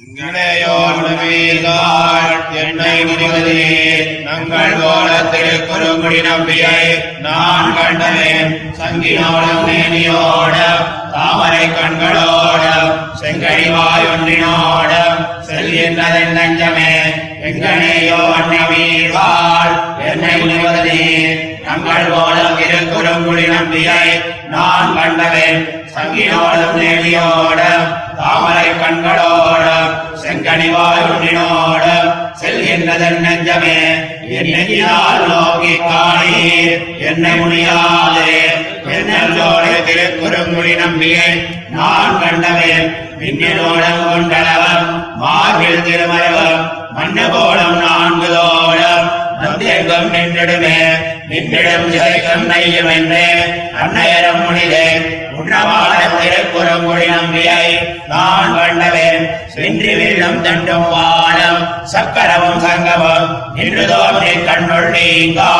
இங்கனையோர்வீர்கள் என்னை முனிவதே நங்கள் போல திருக்குறுங்குடி நம்பியை நான் கண்டவேன் சங்கினோடும் நேனியோடும் தாமரை கண்களோடும் செங்கடிவாய் ஒன்றினோடும் செல்கின்றதன் நஞ்சமே எங்கனேயோ அன்னவீர்கள் என்னை முனிவதே நங்கள் போல திருக்குறுங்குடி நம்பியை நான் கண்டவேன் சங்கினோடும் நேனியோடும் தாமரை கண்களோடும் செங்கனி ஒன்றினோடும் செல்கின்றதன் நெஞ்சமே என்னையால் நோக்கி காணீர். என்னை முடியாதே என்னோட திருக்குறுங்குடி நம்பியை நான் கண்டவேன் மின்னலோடம் கொண்டளவம் மார்பில் திருமரவம் மன்னகோடம் நான்கு தோடம் நந்தெங்கும் நின்றிடம் ஜெயக்கம் நெய்யும் என்றே அன்னையரம் முனிதே உண்ணமான திருக்குறங்குடி நம்பியை நான் வண்ணவேன். சென்றி வெள்ளம் தண்டும் வானம் சக்கரவும் சங்கமும் நின்றுதோம் நீ கண்ணுள் நீங்கா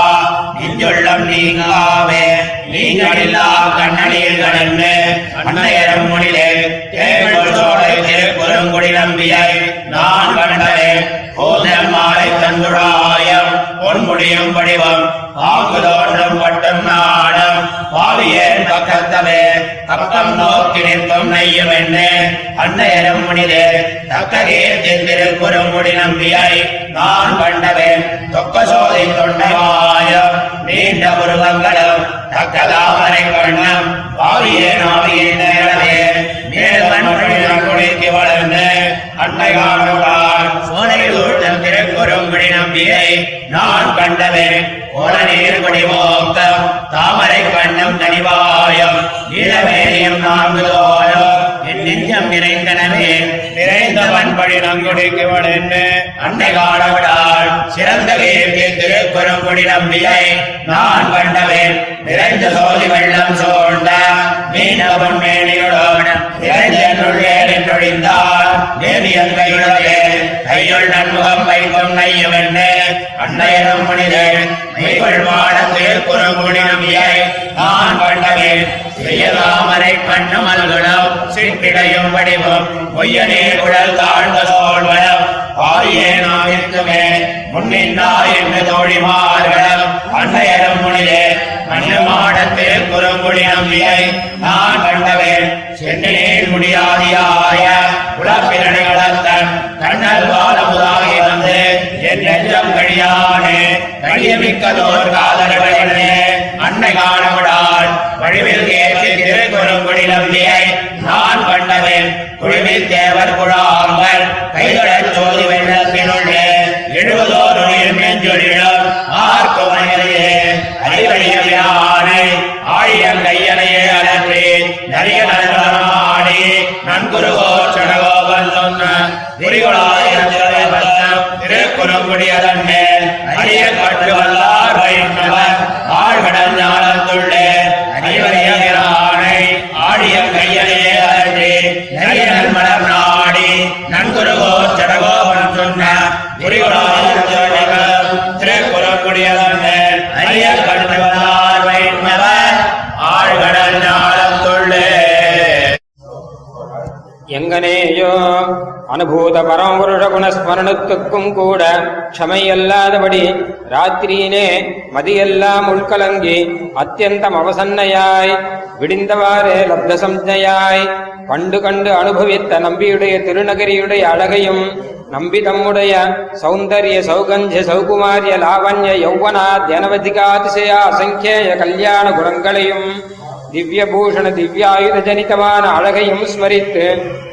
நெஞ்சுள்ளம் நீங்காவே. நீங்களில்லா கண்ணனில் கடந்து அன்னையரம் முனிதே தேவள் சோலை திருக்குறங்குடி நம்பியை நான் கண்டவேன் கோதம் மாலை தந்துடாயம் பொன்முடியும் வடிவம் ஆங்கு தோன்றும் பட்டும் நாடம். பாவியேன் பக்கத்தவே பக்கம் நோக்கி நிற்கும் நெய்யும் என்ன. அன்னையரும் முனிதே தக்க கீர்த்தின் திருக்குறுங்குடி நம்பியை நான் கண்டவேன். தொக்க சோதி தொண்டைவாயம் நீண்ட உருவங்களும் தக்க தாமரை கண்ணம் பாவியே ஆவியின் நேரவே மேல்வன் வளர்ந்து அன்னை காணுடான் சோலை நம்பியை நான் கண்டவேன் ஓர நீர் குடிமோக்கம் தாமரை கண்ணம் கனிவாயம் நீலமேரியம் நான்கு தோலம் என் நெஞ்சம் நிறைந்தனவே நிறைந்தவன் படி நங்குடிக்கு வளர்ந்து அன்னை காணவிடாள் சிறந்த கீர்த்தி திருக்குறுங்குடி நம்பியை நான் கண்டவேன் நிறைந்த சோதி வெள்ளம் சோழ்ந்த மீனவன் மேனியுடன் நிறைந்தே நின்றொழிந்தார் கையுள் நன்முகம் வைக்கும் நையவென்று அன்னையரும் மனிதன் மெய்கள் வாழ திருக்குறுங்குடி நான் கண்டவேன் செய்யலாமரை கண்ணு மல்குணம் சிற்றிடையும் வடிவம் பொய்யனே குழல் தாழ்ந்த சோழ்வனம் பாரியே முன்னின்றார் என்று தோழிமார்களும் அன்னையரும் முனிதே மண்ணுமாட திருக்குறுங்குடி நம்பியை நான் கண்டவேன். சென்னையில் முடியாதியாய உலப்பிரணிகளத்தன் கண்ணல் வாழமுதாகி வந்து என் நெஞ்சம் கழியானே கழியமிக்கதோர் காதல்களே அன்னை காணப்படால் வழிவில் கேட்டு திருக்குறுங்குடி நம்பியை நான் கண்டவேன். குழுவில் தேவர் குழா ಗಡಿಗಳ அனுபூத பரமபுருஷ குணஸ்மரணத்துக்கும் கூட க்ஷமையல்லாதபடி ராத்திரியினே மதியெல்லாம் உள்கலங்கி அத்தியந்தம் அவசன்னையாய் விடிந்தவாறே லப்த சம்ஜையாய் கண்டு கண்டு அனுபவித்த நம்பியுடைய திருநகரியுடைய அழகையும் நம்பி தம்முடைய சௌந்தரிய சௌகந்திய சௌகுமாரிய லாவண்ய யௌவனா தியனவதிகாதிசய அசங்கேய கல்யாண குணங்களையும் திவ்யபூஷண திவ்யாயுத ஜனிதமான அழகையும் ஸ்மரித்து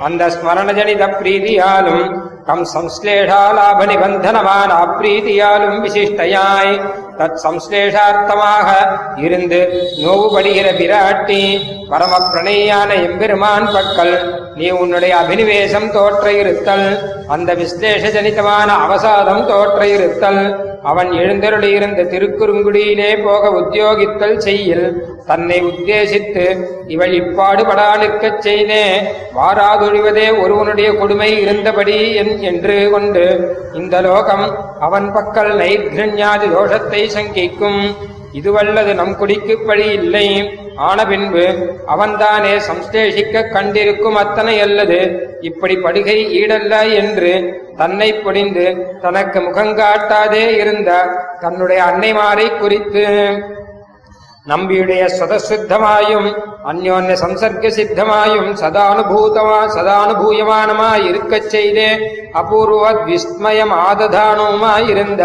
அந்த ஸ்மரண ஜனித பிரீதியாலும் தம் சம்ஸ்லேஷாலாப நிபந்தனமான அப்பிரீதியாலும் விசிஷ்டையாய் தத் சம்ஸ்லேஷார்த்தமாக இருந்து நோவுபடுகிற பிராட்டி பரம பிரணயான எம்பெருமான் பட்கள் நீ உன்னுடைய அபினிவேசம் தோற்ற இருத்தல் அந்த விஸ்லேஷ ஜனிதமான அவசாதம் தோற்ற இருத்தல் அவன் எழுந்தருளியிருந்த திருக்குறுங்குடியிலே போக உத்தியோகித்தல் செய்யில் தன்னை உத்தேசித்து இவள் இப்பாடுபடானுக்கச் செய்தே வாராதொழிவதே ஒருவனுடைய கொடுமை இருந்தபடி என்று கொண்டு இந்த லோகம் அவன் பக்கல் நைர்கிருஞாதி தோஷத்தை சங்கிக்கும். இதுவல்லது நம் குடிக்கு பழி இல்லை. ஆன பின்பு அவன்தானே சம்ஸ்லேஷிக்க கண்டிருக்கும் அத்தனை அல்லது இப்படி படுகை ஈடல்ல என்று தன்னை பொடிந்து தனக்கு முகங்காட்டாதே இருந்த தன்னுடைய அன்னைமாரை குறித்து நம்பியுடைய സ്വതസിദ്ധമായും അന്യോന്യ സംസർഗ സിദ്ധമായും സദാനുഭൂതമാ സദാനുഭൂയമാനമായി இருக்கச் செய்தே அபூர்வ விஸ்மயமாததானவுமாயிருந்த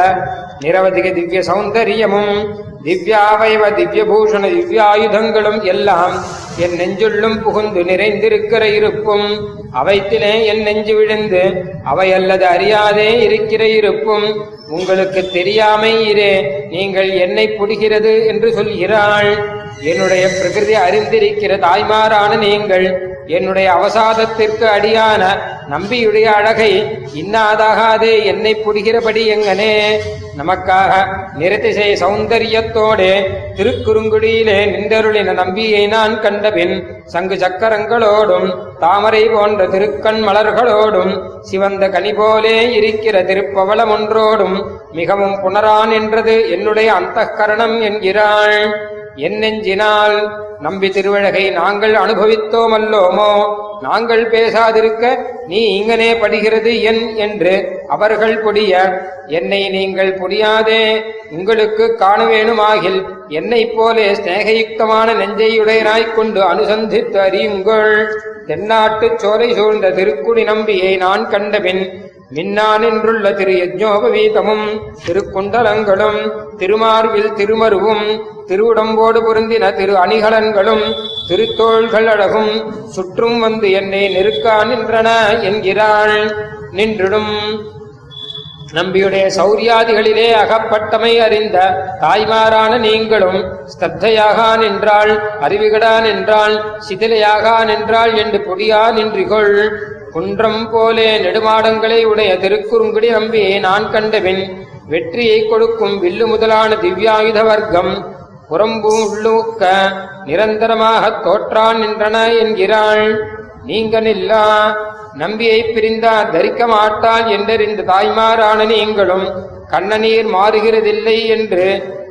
நிரவதிக திவ்ய சௌந்தரியமும் திவ்யாவைவ திவ்யபூஷண திவ்யாயுதங்களும் எல்லாம் என் நெஞ்சுள்ளும் புகுந்து நிறைந்திருக்கிற இருப்பும் அவைத்திலே என் நெஞ்சு விழுந்து அவை அல்லது அறியாதே இருக்கிற இருப்பும் உங்களுக்கு தெரியாமை இரே நீங்கள் என்னை புடுகிறது என்று சொல்கிறாள். என்னுடைய பிரகிருதி அறிந்திருக்கிற தாய்மாரான நீங்கள் என்னுடைய அவசாதத்திற்கு அடியான நம்பியுடைய அழகை இன்னாதாகாதே என்னை புரிகிறபடி எங்கனே. நமக்காக நிறதிசை சௌந்தரியத்தோடே திருக்குறுங்குடியிலே நின்றருளின நம்பியை நான் கண்டபின் சங்கு சக்கரங்களோடும் தாமரை போன்ற திருக்கண் மலர்களோடும் சிவந்த கனி போலே இருக்கிற திருப்பவளம் ஒன்றோடும் மிகவும் புணரான் என்றது என்னுடைய அந்த கரணம் என்கிறாள். என் நெஞ்சினால் நம்பி திருவழகை நாங்கள் அனுபவித்தோம் அல்லோமோ நாங்கள் பேசாதிருக்க நீ இங்கனே படுகிறது என் என்று அவர்கள் புடிய என்னை நீங்கள் புரியாதே உங்களுக்கு காண வேணுமாகில் என்னைப் போலே ஸ்நேகயுக்தமான நெஞ்சையுடையனாய்க் கொண்டு அனுசந்தித்து அறியுங்கள். தென்னாட்டுச் சோலை சூழ்ந்த திருக்குடி நம்பியை நான் கண்டபின் மின்னானின்றுள்ள திரு யஜ்ஞோபவீதமும் திருக்குண்டலங்களும் திருமார்வில் திருமருவும் திருவுடம்போடு பொருந்தின திரு அணிகலன்களும் திருத்தோள்கள் அழகும். சுற்றும் வந்து என்னை நெருக்கா நின்றன என்கிறாள் நின்றிடும். நம்பியுடைய சௌரியாதிகளிலே அகப்பட்டமை அறிந்த தாய்மாரான நீங்களும் ஸ்தத்தையாக நின்றாள் அறிவிகடா நின்றாள் சிதிலையாக நின்றாள் என்று பொடியா நின்றிகொள். குன்றம் போலே நெடுமாடங்களை உடைய திருக்குறுங்குடி நம்பியை நான் கண்டபின் வெற்றியை கொடுக்கும் வில்லு முதலான திவ்யாயுத வர்க்கம் புறம்பு உள்ளூக்க நிரந்தரமாகத் தோற்றான் நின்றன என்கிறாள். நீங்க நில்லா நம்பியை பிரிந்தா தரிக்க மாட்டாள் என்றறிந்த தாய்மாரான நீங்களும் கண்ணநீர் மாறுகிறதில்லை என்று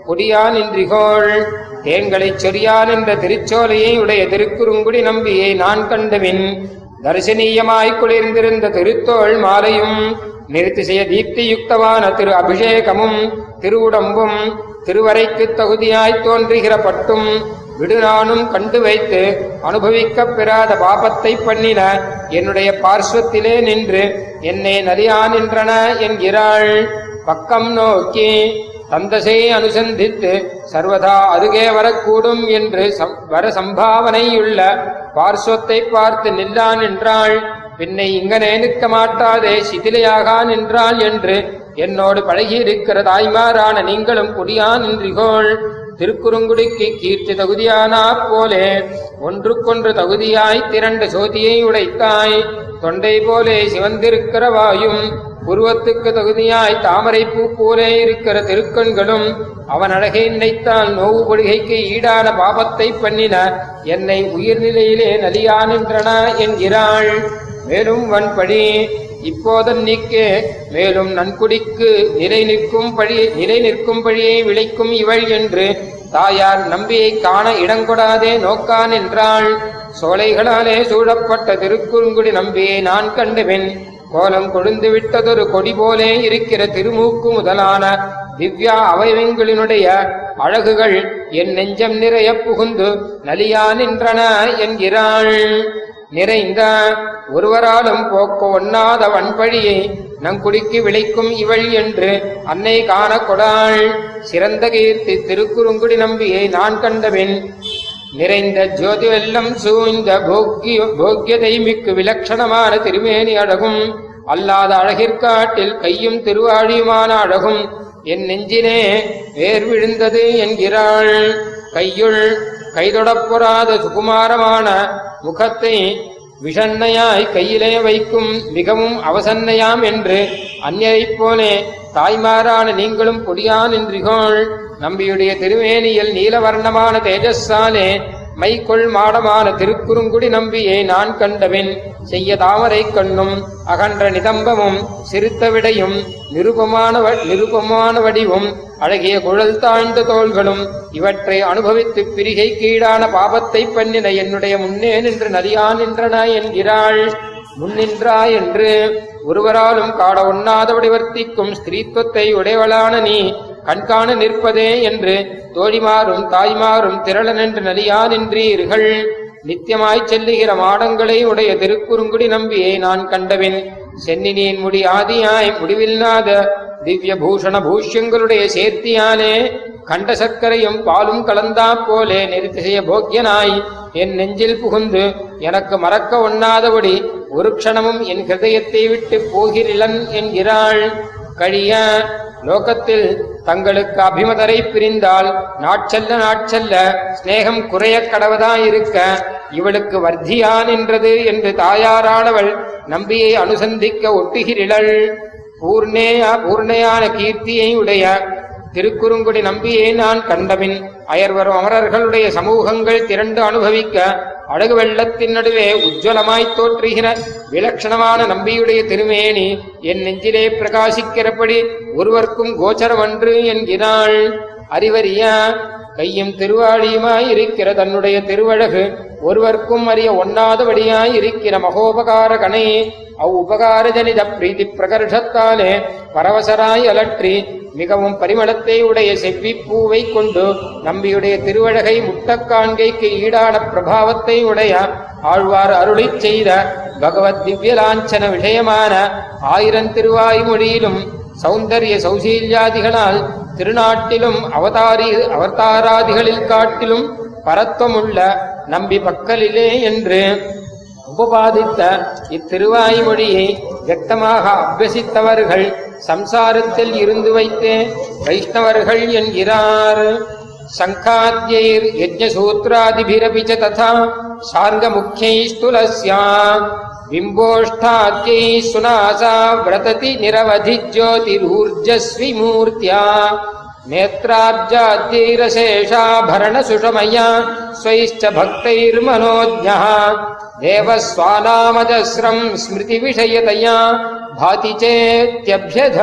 கொடியா நின்றிகோள். தேன்களைச் சொரியான் என்ற திருச்சோலையை உடைய திருக்குறுங்குடி நம்பியை நான் கண்டவின் தரிசனீயமாய் குளிர்ந்திருந்த திருத்தோள் மாலையும் நிறுத்திசைய தீப்தியுக்தமான திரு அபிஷேகமும் திருவுடம்பும் திருவரைக்கு தகுதியாய் தோன்றுகிற பட்டும் விடுநானும் கண்டு வைத்து அனுபவிக்கப் பெறாத பாபத்தை பண்ணின என்னுடைய பார்ஸ்வத்திலே நின்று என்னை நலியா நின்றன என்கிறாள். பக்கம் நோக்கி தந்தசை அனுசந்தித்து சர்வதா அருகே வரக்கூடும் என்று வர சம்பாவனையுள்ள பார்ஸ்வத்தை பார்த்து நில்லா நின்றாள். பின்னை இங்கனே நிற்க மாட்டாதே சிதிலையாகா நின்றாள் என்று. என்னோடு பழகியிருக்கிற தாய்மாரான நீங்களும் குடியா நின்றிகோள். திருக்குறுங்குடிக்கு கீர்த்தி தகுதியானா போலே. ஒன்றுக்கொன்று தகுதியாய் திரண்டு சோதியை உடைத்தாய். தொண்டை போலே சிவந்திருக்கிற வாயும் உருவத்துக்கு தகுதியாய் தாமரை பூ போலே இருக்கிற திருக்கண்களும். அவன் அழகை நினைத்தால் நோவு பொடிகைக்கு ஈடான பாபத்தை பண்ணின. என்னை உயிர்நிலையிலே நலியா நின்றன என்கிறாள். மேலும் வன்படி இப்போதன் நீக்கே மேலும் நன்குடிக்கு நிலை நிற்கும் பழி நிலை நிற்கும் பழியை விளைக்கும் இவள் என்று தாயார் நம்பியை காண இடங்கொடாதே நோக்கான் என்றாள் சோலைகளாலே சூழப்பட்ட திருக்குறுங்குடி நம்பியை நான் கண்டபின் கோலம் கொழுந்து விட்டதொரு கொடி போலே இருக்கிற திருமூக்கு முதலான திவ்யா அவயவங்களினுடைய அழகுகள் என் நெஞ்சம் நிறைய புகுந்து நலியா நின்றன என்கிறாள். நிறைந்த ஒருவராலும் போக்க ஒண்ணாத வன்பழியை நங்குடிக்கு விளைக்கும் இவள் என்று அன்னை காண கொடாள் சிறந்த கீர்த்தி திருக்குறுங்குடி நம்பியை நான் கண்டபின் நிறைந்த ஜோதி வெல்லம் சூழ்ந்த போக்கிய போக்கியதை மிக்கு விலட்சணமான திருமேனி அழகும். அல்லாத அழகிற்காட்டில் கையும் திருவாழியுமான அழகும். என் நெஞ்சினே வேர் விழுந்தது என்கிறாள். கையுள் கைதொடப்பொறாத சுகுமாரமான முகத்தை விஷண்ணையாய் கையிலே வைக்கும் மிகவும் அவசன்னையாம் என்று அந்நியரைப் போலே தாய்மாரான நீங்களும் கொடியான் என்றிகோள். நம்பியுடைய திருமேனியில் நீலவர்ணமான தேஜஸ்ஸாலே மைக்கொள் மாடமான திருக்குறுங்குடி நம்பியை நான் கண்டவின். செய்ய தாமரை கண்ணும் அகன்ற நிதம்பமும் சிறுத்த விடையும் நிருபமான நிருபமான வடிவும் அழகிய குழல் தாழ்ந்த தோள்களும் இவற்றை அனுபவித்து பிரிகை கீழான பாபத்தை பண்ணின என்னுடைய முன்னே நின்று நதியா நின்றன என்கிறாள். முன்னின்றா என்று ஒருவராலும் காட ஒண்ணாதபடி வர்த்திக்கும் ஸ்திரீத்துவத்தை உடையவளான நீ கண்காண நிற்பதே என்று தோழிமாரும் தாய்மாரும் திரளனென்று நலியா நின்றீர்கள். நித்தியமாய்ச் செல்லுகிற மாடங்களை உடைய திருக்குறுங்குடி நம்பியை நான் கண்டவின் சென்னினியின் முடி ஆதியாய் முடிவில்லாத திவ்ய பூஷண பூஷ்யங்களுடைய சேர்த்தியானே கண்ட சர்க்கரையும் பாலும் கலந்தா போலே நெருத்திசைய போக்கியனாய். என் நெஞ்சில் புகுந்து எனக்கு மறக்க ஒண்ணாதபடி ஒரு க்ஷணமும் என் ஹிருதயத்தை விட்டு போகிறிலன் என்கிறாள். கழிய லோகத்தில் தங்களுக்கு அபிமதரை பிரிந்தால் நாட்செல்ல நாட்செல்ல சிநேகம் குறையக் கடவதாயிருக்க இவளுக்கு வர்த்தியா நின்றது என்று தாயாரானவள் நம்பியை அனுசந்திக்க ஒட்டுகிறிளள். பூர்ணேயா பூர்ணையான கீர்த்தியை உடைய திருக்குறுங்குடி நம்பியை நான் கண்டபின் அயர்வரும் அமரர்களுடைய சமூகங்கள் திரண்டு அனுபவிக்க அழகு வெள்ளத்தின் நடுவே உஜ்வலமாய்த் தோற்றுகிற விலட்சணமான நம்பியுடைய திருமேனி என் நெஞ்சிலே பிரகாசிக்கிறபடி ஒருவர்க்கும் கோச்சரமன்று என்கிறாள். அறிவறியா கையும் திருவாளியுமாய் இருக்கிற தன்னுடைய திருவழகு ஒருவர்க்கும் அறிய ஒண்ணாதபடியாய் இருக்கிற மகோபகார கணே அவ் பிரீதி பிரகர்ஷத்தாலே பரவசராய் அலற்றி மிகவும் பரிமளத்தை உடைய செவ்விப்பூவை கொண்டு நம்பியுடைய திருவழகை முட்டக்காண்கைக்கு ஈடான பிரபாவத்தை உடைய ஆழ்வார் அருளிச் செய்த பகவத் திவ்யலாஞ்சன விஷயமான ஆயிரம் திருவாய்மொழியிலும் சௌந்தரிய சௌசீல்யாதிகளால் திருநாட்டிலும் அவதாரி அவதாராதிகளில் காட்டிலும் பரத்வமுள்ள நம்பி பக்கலிலே என்று உபபாதித்த இத்திருவாய்மொழியை கெட்டமாக அபியசித்தவர்கள் சம்சாரத்தில் இருந்து வைத்தே வைஷ்ணவர்கள் என்கிறார். சங்காத்யைர் யஜ்ஞசூத்ராதிபிரபி ச ததா சார்கமுக்கியைஸ்துலஸ்யா பிம்போஷ்டாத்யை சுனாசா விரததி நிரவதி ஜோதிரூர்ஜஸ்வி மூர்த்தியா नेत्राब्जाद्यैरशेषाभरणसुषमया स्वैश्च भक्तैर्मनोज्ञः देवस्वानामजस्रम् स्मृतिविषयतया भाति चेत्यभ्यधायि